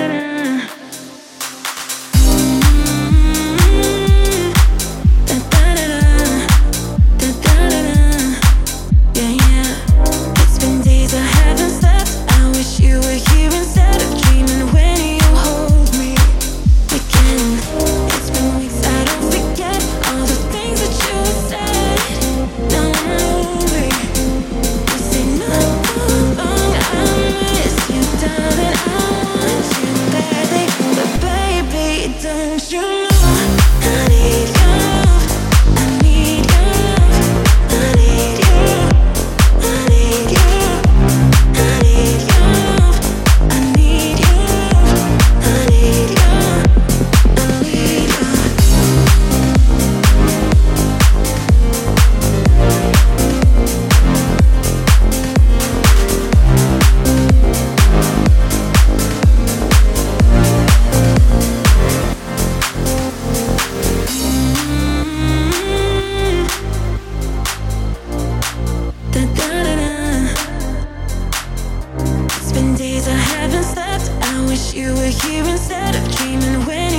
うん haven't slept. I wish you were here instead of dreaming when.